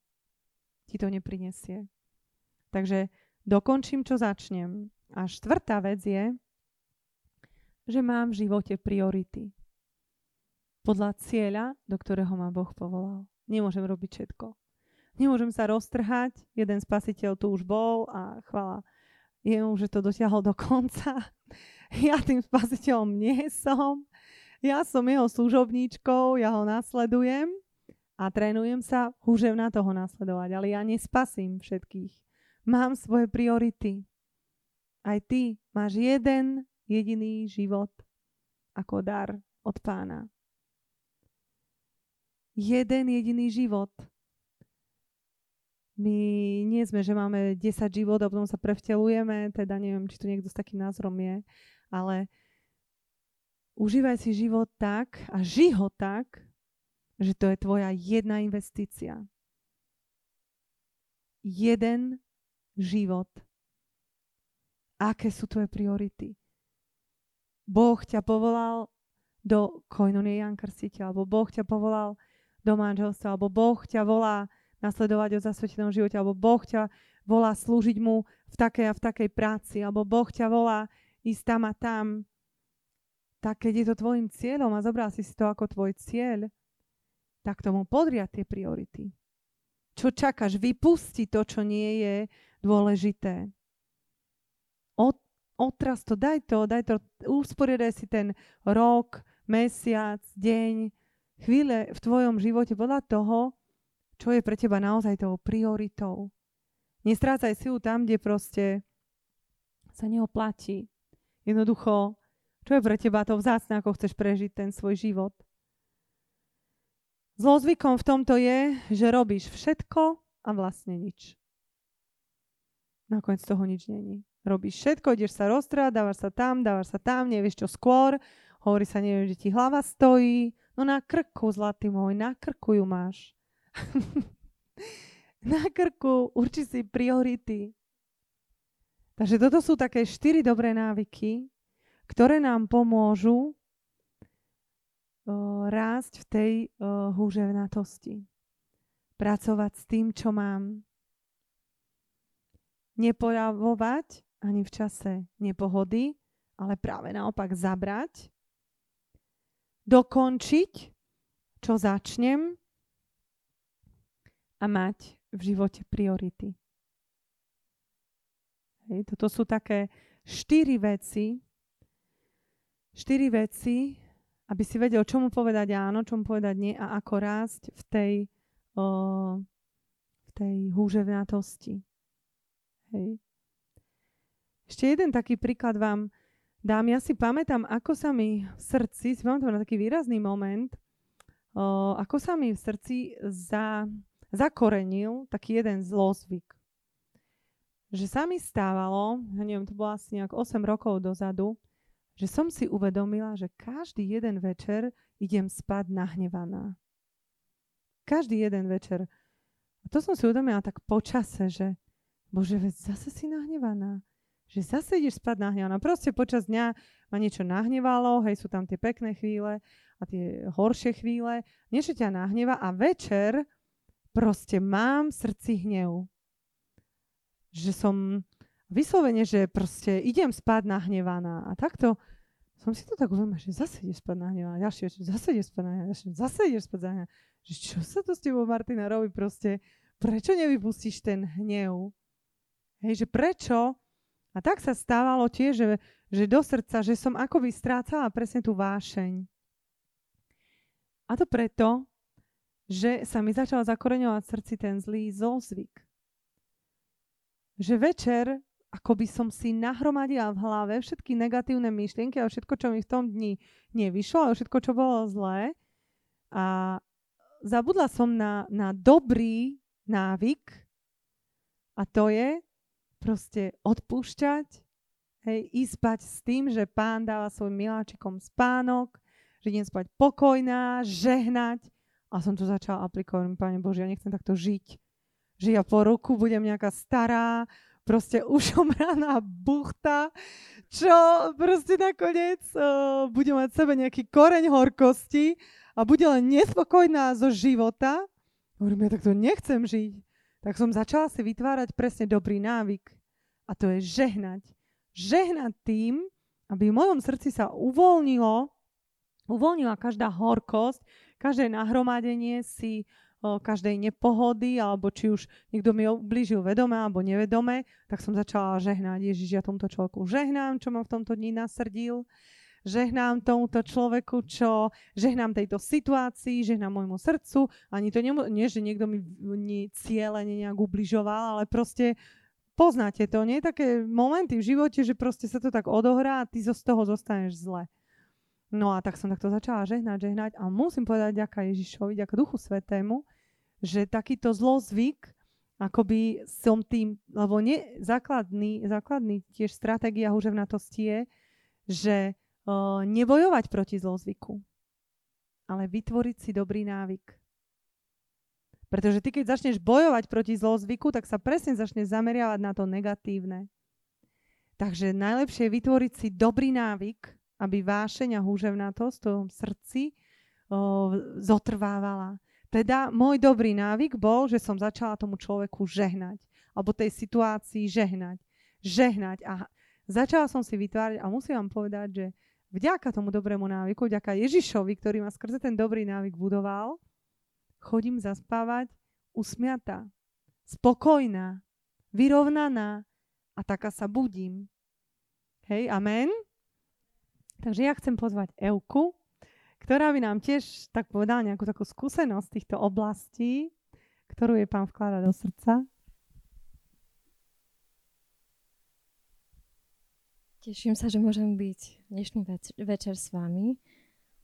ti to neprinesie. Takže dokončím, čo začnem. A štvrtá vec je, že mám v živote priority. Podľa cieľa, do ktorého ma Boh povolal. Nemôžem robiť všetko nemôžem sa roztrhať, jeden spasiteľ tu už bol a chvala jemu, že to dotiahol do konca. (laughs) Ja tým spasiteľom nie som. Ja som jeho služobníčkou, ja ho nasledujem a trénujem sa húžem na toho nasledovať, ale ja nespasím všetkých. Mám svoje priority. Aj ty máš jeden jediný život ako dar od pána. Jeden jediný život my nie sme, že máme 10 život a potom sa prevtelujeme, teda neviem, či tu niekto s takým názorom je, ale užívaj si život tak a ži ho tak, že to je tvoja jedna investícia. Jeden život. Aké sú tvoje priority? Boh ťa povolal do koinonie Jan Krstiteľ, alebo Boh ťa povolal do manželstva, alebo Boh ťa volá nasledovať o zasvetenom živote, alebo Boh ťa volá slúžiť mu v takej a v takej práci, alebo Boh ťa volá ísť tam a tam, tak keď je to tvojim cieľom a zobral si si to ako tvoj cieľ, tak tomu podria tie priority. Čo čakáš? Vypusti to, čo nie je dôležité. Od, otraz to, daj to, daj to, usporiadaj si ten rok, mesiac, deň, chvíle v tvojom živote podľa toho, čo je pre teba naozaj tou prioritou. Nestrácaj silu tam, kde proste sa neoplatí. Jednoducho, čo je pre teba to vzácne, ako chceš prežiť ten svoj život. Zlozvykom v tomto je, že robíš všetko a vlastne nič. Nakoniec toho nič není. Robíš všetko, ideš sa roztrať, dávaš sa tam, dávaš sa tam, nevieš čo skôr, hovorí sa, neviem, že ti hlava stojí, no na krku, zlatý môj, na krku ju máš. (laughs) na krku, urči si priority. Takže toto sú také štyri dobré návyky, ktoré nám pomôžu uh, rásť v tej uh, húževnatosti. Pracovať s tým, čo mám. Nepoľavovať ani v čase nepohody, ale práve naopak zabrať. Dokončiť, čo začnem a mať v živote priority. Hej, toto sú také štyri veci, štyri veci, aby si vedel, čomu povedať áno, čomu povedať nie a ako rásť v tej, o, v tej húževnatosti. Hej. Ešte jeden taký príklad vám dám. Ja si pamätám, ako sa mi v srdci, si pamätám na taký výrazný moment, o, ako sa mi v srdci za, zakorenil taký jeden zlozvyk. Že sa mi stávalo, ja neviem, to bolo asi nejak 8 rokov dozadu, že som si uvedomila, že každý jeden večer idem spať nahnevaná. Každý jeden večer. A to som si uvedomila tak počase, že bože, veď zase si nahnevaná. Že zase ideš spať nahnevaná. Proste počas dňa ma niečo nahnevalo, hej, sú tam tie pekné chvíle a tie horšie chvíle. Niečo ťa nahneva a večer proste mám v srdci hnev. Že som vyslovene, že proste idem spať nahnevaná. A takto som si to tak uvedomila, že zase ideš spať nahnevaná. Ďalší večer, zase ideš spať nahnevaná. Zase ideš spať nahnevaná. Že čo sa to s tebou, Martina, robí proste? Prečo nevypustíš ten hnev? Hej, že prečo? A tak sa stávalo tiež, že, že do srdca, že som akoby strácala presne tú vášeň. A to preto, že sa mi začal zakoreňovať v srdci ten zlý zlozvyk. Že večer ako by som si nahromadila v hlave všetky negatívne myšlienky a všetko, čo mi v tom dni nevyšlo, a všetko, čo bolo zlé. A zabudla som na, na dobrý návyk a to je proste odpúšťať, hej, ísť spať s tým, že pán dáva svojim miláčikom spánok, že idem spať pokojná, žehnať. A som to začala aplikovať. Pane Bože, ja nechcem takto žiť. Že ja po roku budem nejaká stará, proste ušomraná (laughs) buchta, čo proste nakoniec uh, bude mať sebe nejaký koreň horkosti a bude len nespokojná zo života. Hovorím, ja takto nechcem žiť. Tak som začala si vytvárať presne dobrý návyk. A to je žehnať. Žehnať tým, aby v mojom srdci sa uvoľnilo, uvoľnila každá horkosť, každé nahromadenie si každej nepohody, alebo či už niekto mi ublížil vedome alebo nevedome, tak som začala žehnať. Ježiš, ja tomto človeku žehnám, čo ma v tomto dni nasrdil. Žehnám tomuto človeku, čo žehnám tejto situácii, žehnám môjmu srdcu. Ani to nemu, nie, že niekto mi, mi cieľe nejak ubližoval, ale proste poznáte to, nie? Také momenty v živote, že proste sa to tak odohrá a ty zo z toho zostaneš zle. No a tak som takto začala žehnať, žehnať a musím povedať ďaká Ježišovi, ďaká Duchu Svetému, že takýto zlozvyk, akoby som tým, lebo nie, základný, základný tiež stratégia huževnatosti je, že uh, nebojovať proti zlozvyku, ale vytvoriť si dobrý návyk. Pretože ty, keď začneš bojovať proti zlozvyku, tak sa presne začneš zameriavať na to negatívne. Takže najlepšie je vytvoriť si dobrý návyk, aby vášeň a húževnatosť v tom srdci o, zotrvávala. Teda môj dobrý návyk bol, že som začala tomu človeku žehnať. Alebo tej situácii žehnať. Žehnať. A začala som si vytvárať, a musím vám povedať, že vďaka tomu dobrému návyku, vďaka Ježišovi, ktorý ma skrze ten dobrý návyk budoval, chodím zaspávať usmiatá, spokojná, vyrovnaná a taká sa budím. Hej, amen? Takže ja chcem pozvať Euku, ktorá by nám tiež tak povedala nejakú takú skúsenosť týchto oblastí, ktorú je pán vkladá do srdca. Teším sa, že môžem byť dnešný več- večer s vami.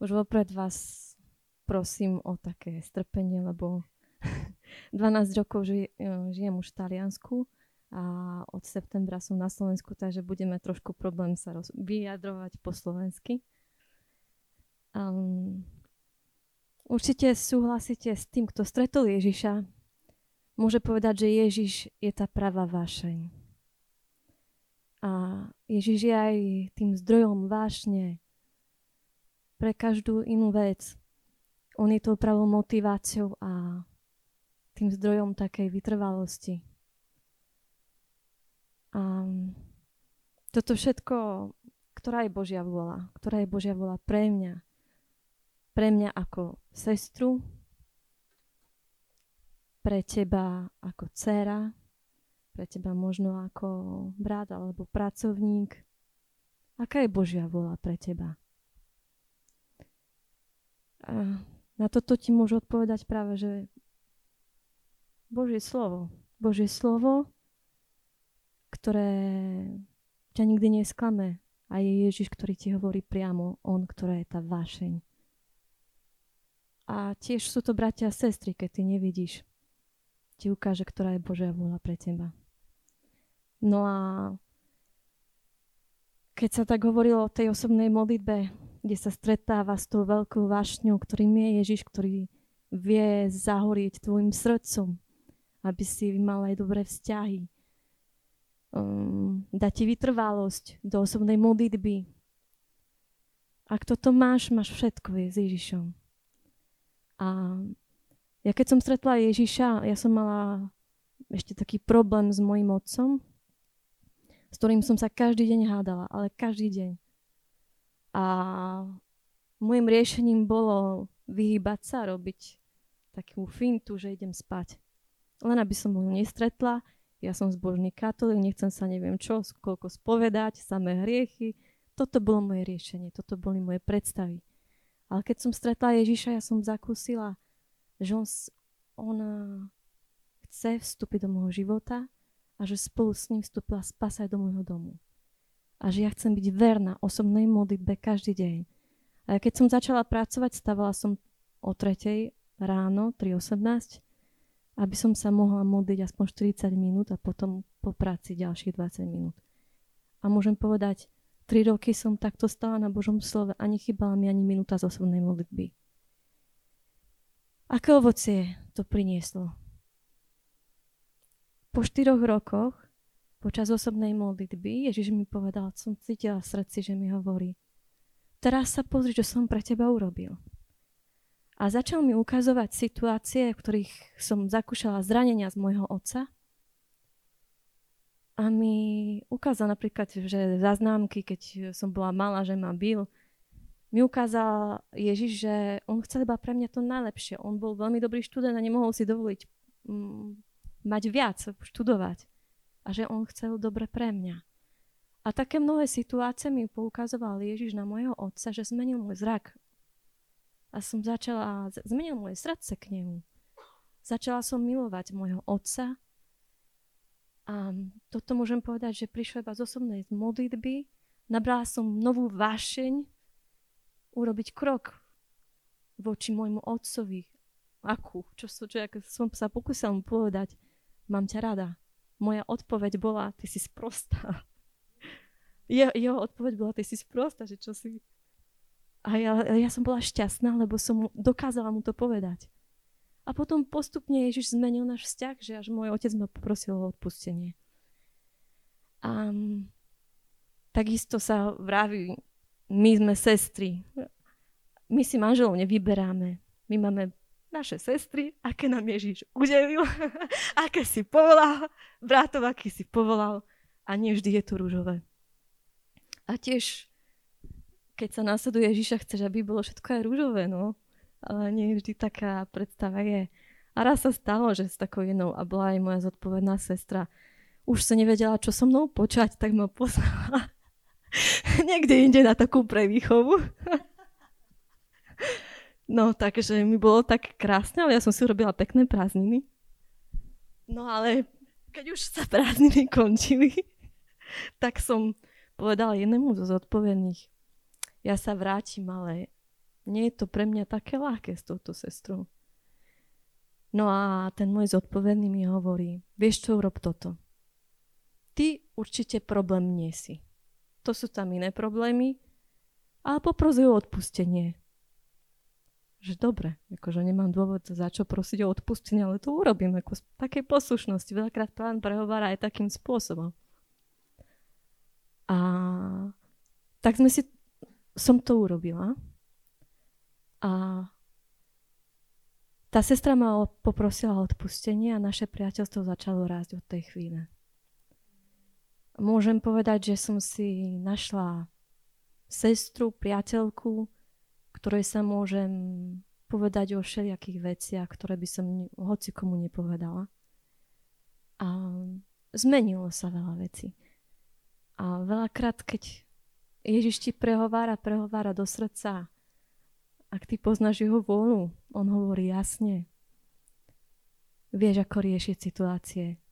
Už vopred vás prosím o také strpenie, lebo (laughs) 12 rokov ži- žijem už v Taliansku a od septembra som na Slovensku, takže budeme trošku problém sa roz- vyjadrovať po slovensky. Um, určite súhlasíte s tým, kto stretol Ježiša. Môže povedať, že Ježiš je tá pravá vášeň. A Ježiš je aj tým zdrojom vášne pre každú inú vec. On je tou pravou motiváciou a tým zdrojom takej vytrvalosti. A toto všetko, ktorá je Božia vôľa, ktorá je Božia vôľa pre mňa, pre mňa ako sestru, pre teba ako dcera, pre teba možno ako brat alebo pracovník. Aká je Božia vôľa pre teba? A na toto ti môžu odpovedať práve, že Božie slovo. Božie slovo ktoré ťa nikdy nesklame. A je Ježiš, ktorý ti hovorí priamo, on, ktorá je tá vášeň. A tiež sú to bratia a sestry, keď ty nevidíš. Ti ukáže, ktorá je Božia vôľa pre teba. No a keď sa tak hovorilo o tej osobnej modlitbe, kde sa stretáva s tou veľkou vášňou, ktorým je Ježiš, ktorý vie zahorieť tvojim srdcom, aby si mal aj dobré vzťahy. Um, dá ti vytrvalosť do osobnej modlitby. Ak toto máš, máš všetko je s Ježišom. A ja keď som stretla Ježiša, ja som mala ešte taký problém s mojim otcom, s ktorým som sa každý deň hádala, ale každý deň. A môjim riešením bolo vyhýbať sa, robiť takú fintu, že idem spať. Len aby som ho nestretla, ja som zbožný katolík, nechcem sa neviem čo, koľko spovedať, samé hriechy. Toto bolo moje riešenie, toto boli moje predstavy. Ale keď som stretla Ježiša, ja som zakúsila, že on, on chce vstúpiť do môjho života a že spolu s ním vstúpila spasa aj do môjho domu. A že ja chcem byť verná osobnej modlitbe každý deň. A keď som začala pracovať, stávala som o tretej ráno, 3.18, aby som sa mohla modliť aspoň 40 minút a potom po práci ďalších 20 minút. A môžem povedať, Tri roky som takto stala na Božom slove a nechybala mi ani minúta z osobnej modlitby. Aké ovocie to prinieslo? Po štyroch rokoch, počas osobnej modlitby, Ježiš mi povedal, som cítila v srdci, že mi hovorí, teraz sa pozri, čo som pre teba urobil. A začal mi ukazovať situácie, v ktorých som zakúšala zranenia z môjho otca a mi ukázal napríklad, že zaznámky, keď som bola malá, že ma bil, mi ukázal Ježiš, že on chcel iba pre mňa to najlepšie. On bol veľmi dobrý študent a nemohol si dovoliť mm, mať viac, študovať. A že on chcel dobre pre mňa. A také mnohé situácie mi poukazoval Ježiš na môjho otca, že zmenil môj zrak. A som začala, zmenil moje srdce k nemu. Začala som milovať môjho otca a toto môžem povedať, že prišlo iba z osobnej modlitby. Nabrala som novú vášeň urobiť krok voči môjmu otcovi. Akú? Čo, čo, čo som sa pokúsila mu povedať, mám ťa rada. Moja odpoveď bola, ty si sprostá. (laughs) Je, jeho odpoveď bola, ty si sprostá, že čo si... A ja, ja som bola šťastná, lebo som dokázala mu to povedať. A potom postupne Ježiš zmenil náš vzťah, že až môj otec ma poprosil o odpustenie. A takisto sa vraví, my sme sestry. My si manželov nevyberáme. My máme naše sestry, aké nám Ježiš udelil, (laughs) aké si povolal, bratov, aký si povolal. A nie vždy je to rúžové. A tiež, keď sa následuje Ježiša, chceš, aby bolo všetko aj rúžové, no ale nie vždy taká predstava je. A raz sa stalo, že s takou jednou, a bola aj moja zodpovedná sestra, už sa nevedela, čo so mnou počať, tak ma poslala (laughs) niekde inde na takú prevýchovu. no, takže mi bolo tak krásne, ale ja som si urobila pekné prázdniny. No ale keď už sa prázdniny končili, (laughs) tak som povedala jednému zo zodpovedných, ja sa vrátim, ale nie je to pre mňa také ľahké s touto sestrou. No a ten môj zodpovedný mi hovorí, vieš čo, urob toto. Ty určite problém nie si. To sú tam iné problémy, ale poprosujú o odpustenie. Že dobre, akože nemám dôvod za čo prosiť o odpustenie, ale to urobím ako z takej poslušnosti. Veľakrát pán prehovára aj takým spôsobom. A tak sme si, som to urobila. A tá sestra ma poprosila o odpustenie a naše priateľstvo začalo rásť od tej chvíle. Môžem povedať, že som si našla sestru, priateľku, ktorej sa môžem povedať o všelijakých veciach, ktoré by som hoci komu nepovedala. A zmenilo sa veľa vecí. A veľakrát, keď Ježiš ti prehovára, prehovára do srdca ak ty poznáš jeho vôľu, on hovorí jasne. Vieš, ako riešiť situácie.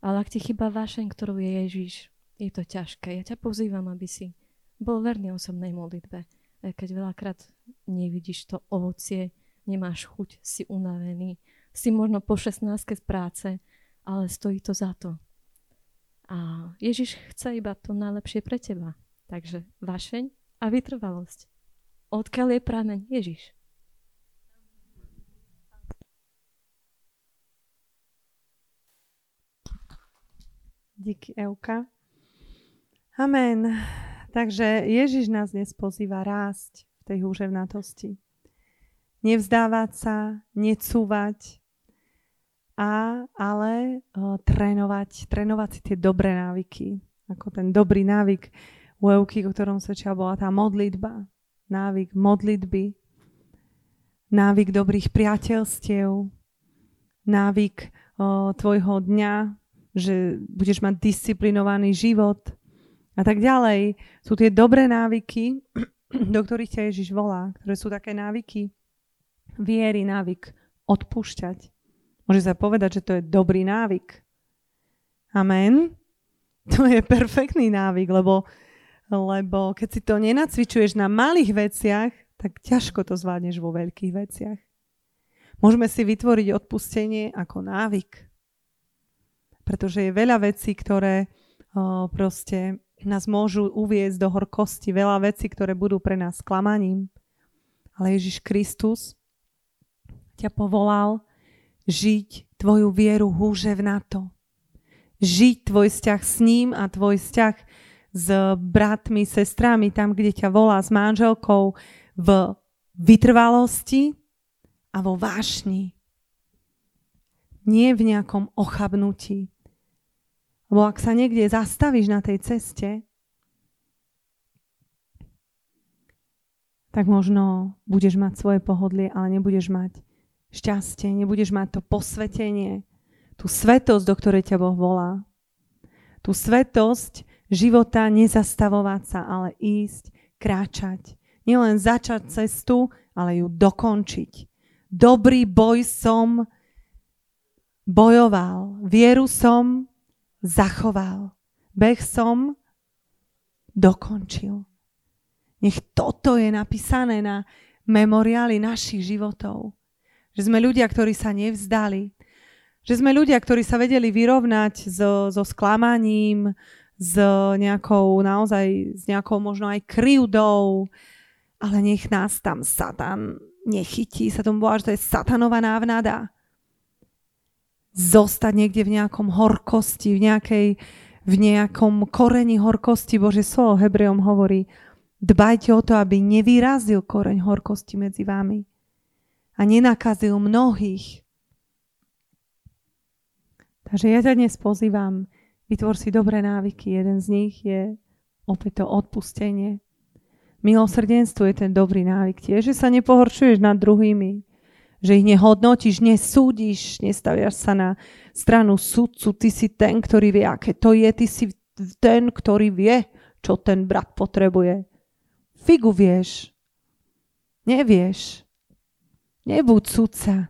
Ale ak ti chyba vášeň, ktorú je Ježiš, je to ťažké. Ja ťa pozývam, aby si bol verný osobnej modlitbe. Keď veľakrát nevidíš to ovocie, nemáš chuť, si unavený, si možno po 16 z práce, ale stojí to za to. A Ježiš chce iba to najlepšie pre teba. Takže vašeň a vytrvalosť. Odkiaľ je prameň? Ježiš. Díky, Euka. Amen. Takže Ježiš nás dnes pozýva rásť v tej húževnatosti. Nevzdávať sa, necúvať, a, ale o, trénovať, trénovať si tie dobré návyky. Ako ten dobrý návyk u Euky, o ktorom svedčila, bola tá modlitba. Návyk modlitby, návyk dobrých priateľstiev, návyk o, tvojho dňa, že budeš mať disciplinovaný život a tak ďalej. Sú tie dobré návyky, (clears throat) do ktorých ťa Ježiš volá, ktoré sú také návyky viery, návyk odpúšťať. Môže sa povedať, že to je dobrý návyk. Amen. To je perfektný návyk, lebo, lebo keď si to nenacvičuješ na malých veciach, tak ťažko to zvládneš vo veľkých veciach. Môžeme si vytvoriť odpustenie ako návyk pretože je veľa vecí, ktoré o, proste nás môžu uviezť do horkosti, veľa vecí, ktoré budú pre nás sklamaním. Ale Ježiš Kristus ťa povolal žiť tvoju vieru húževnato. Žiť tvoj vzťah s ním a tvoj vzťah s bratmi, sestrami, tam, kde ťa volá s manželkou v vytrvalosti a vo vášni. Nie v nejakom ochabnutí, lebo ak sa niekde zastavíš na tej ceste, tak možno budeš mať svoje pohodlie, ale nebudeš mať šťastie, nebudeš mať to posvetenie, tú svetosť, do ktorej ťa Boh volá. Tú svetosť života nezastavovať sa, ale ísť, kráčať. Nielen začať cestu, ale ju dokončiť. Dobrý boj som bojoval. Vieru som zachoval. Beh som dokončil. Nech toto je napísané na memoriály našich životov. Že sme ľudia, ktorí sa nevzdali. Že sme ľudia, ktorí sa vedeli vyrovnať so, so sklamaním, s nejakou naozaj, s nejakou možno aj krivdou, ale nech nás tam Satan nechytí. Sa tomu bola, že to je satanová návnada zostať niekde v nejakom horkosti, v, nejakej, v nejakom koreni horkosti. Bože slovo Hebrejom hovorí, dbajte o to, aby nevyrazil koreň horkosti medzi vami a nenakazil mnohých. Takže ja ťa dnes pozývam, vytvor si dobré návyky. Jeden z nich je opäť to odpustenie. Milosrdenstvo je ten dobrý návyk. Tiež, že sa nepohorčuješ nad druhými, že ich nehodnotíš, nesúdiš, nestaviaš sa na stranu sudcu, ty si ten, ktorý vie, aké to je, ty si ten, ktorý vie, čo ten brat potrebuje. Figu vieš. Nevieš. Nebuď sudca.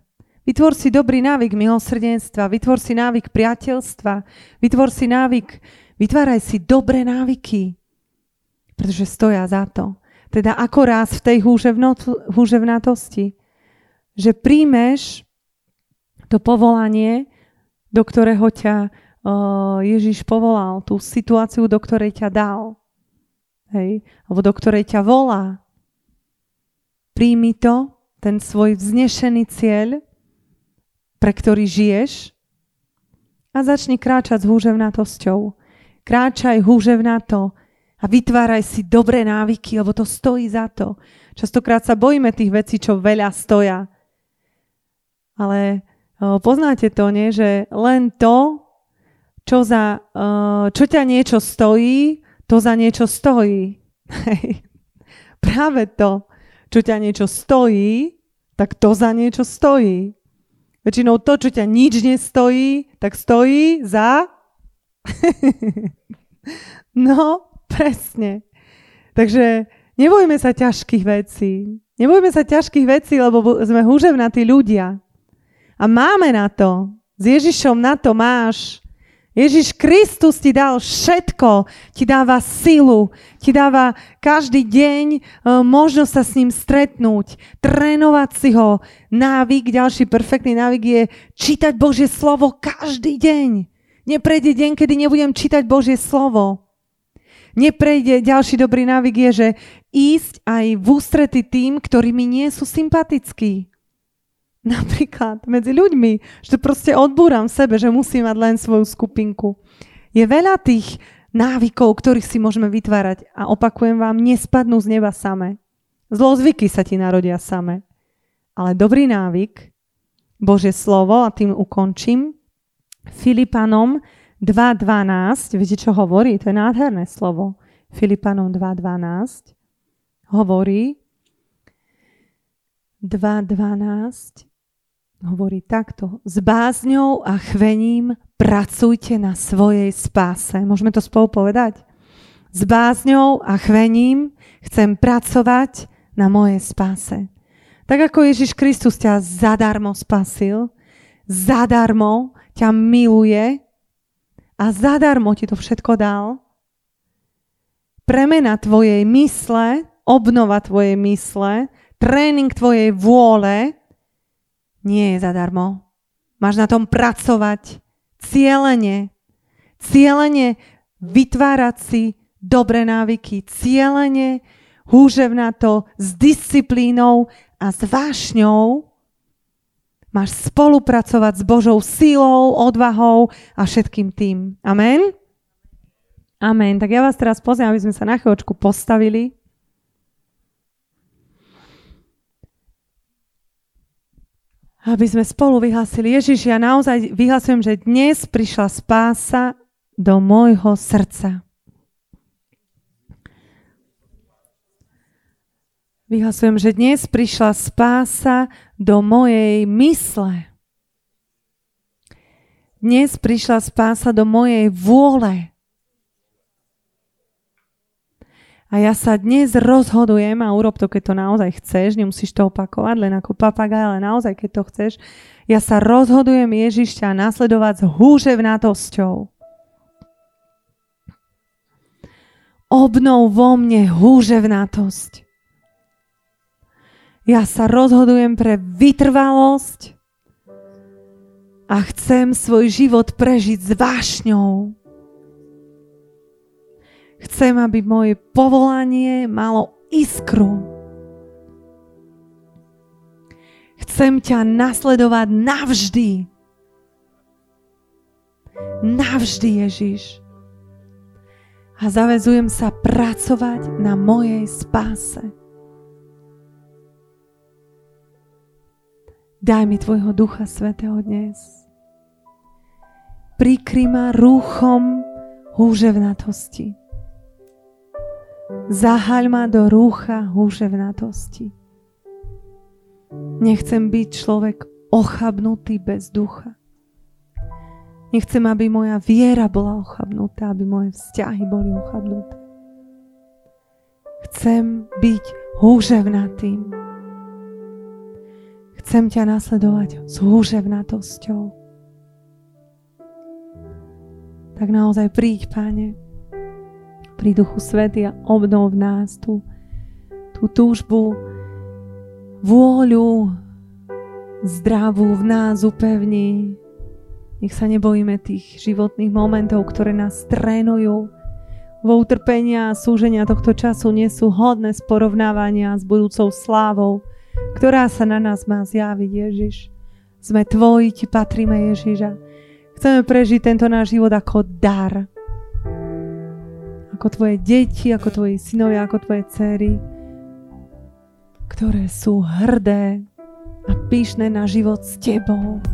Vytvor si dobrý návyk milosrdenstva, vytvor si návyk priateľstva, vytvor si návyk, vytváraj si dobré návyky, pretože stoja za to. Teda ako raz v tej húževnatosti, že príjmeš to povolanie, do ktorého ťa uh, Ježiš povolal, tú situáciu, do ktorej ťa dal. Hej? Alebo do ktorej ťa volá. Príjmi to, ten svoj vznešený cieľ, pre ktorý žiješ a začni kráčať s húževnatosťou. Kráčaj húževnato a vytváraj si dobré návyky, lebo to stojí za to. Častokrát sa bojíme tých vecí, čo veľa stoja ale poznáte to, nie? že len to, čo, za, čo ťa niečo stojí, to za niečo stojí. Práve to, čo ťa niečo stojí, tak to za niečo stojí. Väčšinou to, čo ťa nič nestojí, tak stojí za... (laughs) no, presne. Takže nebojme sa ťažkých vecí. Nebojme sa ťažkých vecí, lebo sme húževnatí ľudia. A máme na to. S Ježišom na to máš. Ježiš Kristus ti dal všetko, ti dáva silu, ti dáva každý deň e, možnosť sa s ním stretnúť, trénovať si ho. Návyk, ďalší perfektný návyk je čítať Božie slovo každý deň. Neprejde deň, kedy nebudem čítať Božie slovo. Neprejde, ďalší dobrý návyk je, že ísť aj v ústrety tým, ktorí mi nie sú sympatickí. (laughs) Napríklad medzi ľuďmi, že proste odbúram sebe, že musím mať len svoju skupinku. Je veľa tých návykov, ktorých si môžeme vytvárať a opakujem vám, nespadnú z neba same. Zlozvyky sa ti narodia same. Ale dobrý návyk, Božie slovo, a tým ukončím, Filipanom 2.12, viete, čo hovorí? To je nádherné slovo. Filipanom 2.12 hovorí 2.12 hovorí takto. S bázňou a chvením pracujte na svojej spáse. Môžeme to spolu povedať? S bázňou a chvením chcem pracovať na mojej spáse. Tak ako Ježiš Kristus ťa zadarmo spasil, zadarmo ťa miluje a zadarmo ti to všetko dal, premena tvojej mysle, obnova tvojej mysle, tréning tvojej vôle nie je zadarmo. Máš na tom pracovať cieľene. Cieľene vytvárať si dobré návyky. Cieľene, húževnato, s disciplínou a s vášňou máš spolupracovať s Božou sílou, odvahou a všetkým tým. Amen? Amen. Tak ja vás teraz pozriem, aby sme sa na chvíľočku postavili. Aby sme spolu vyhlasili. Ježiš, ja naozaj vyhlasujem, že dnes prišla spása do môjho srdca. Vyhlasujem, že dnes prišla spása do mojej mysle. Dnes prišla spása do mojej vôle. A ja sa dnes rozhodujem a urob to, keď to naozaj chceš, nemusíš to opakovať len ako papagaj, ale naozaj, keď to chceš, ja sa rozhodujem Ježišťa nasledovať s húževnatosťou. Obnov vo mne húževnatosť. Ja sa rozhodujem pre vytrvalosť a chcem svoj život prežiť s vášňou. Chcem, aby moje povolanie malo iskru. Chcem ťa nasledovať navždy. Navždy, Ježiš. A zavezujem sa pracovať na mojej spáse. Daj mi Tvojho Ducha Svetého dnes. Prikry ma rúchom húževnatosti. Zahaľ ma do rúcha húževnatosti. Nechcem byť človek ochabnutý bez ducha. Nechcem, aby moja viera bola ochabnutá, aby moje vzťahy boli ochabnuté. Chcem byť húževnatým. Chcem ťa nasledovať s húževnatosťou. Tak naozaj príď, Pane, pri Duchu Svety a obnov v nás tú, tú túžbu, vôľu zdravú v nás upevní. Nech sa nebojíme tých životných momentov, ktoré nás trénujú. Vo utrpenia a súženia tohto času nie sú hodné z s budúcou slávou, ktorá sa na nás má zjaviť, Ježiš. Sme Tvoji, Ti patríme, Ježiša. Chceme prežiť tento náš život ako dar, ako tvoje deti, ako tvoji synovia, ako tvoje cery, ktoré sú hrdé a pyšné na život s tebou.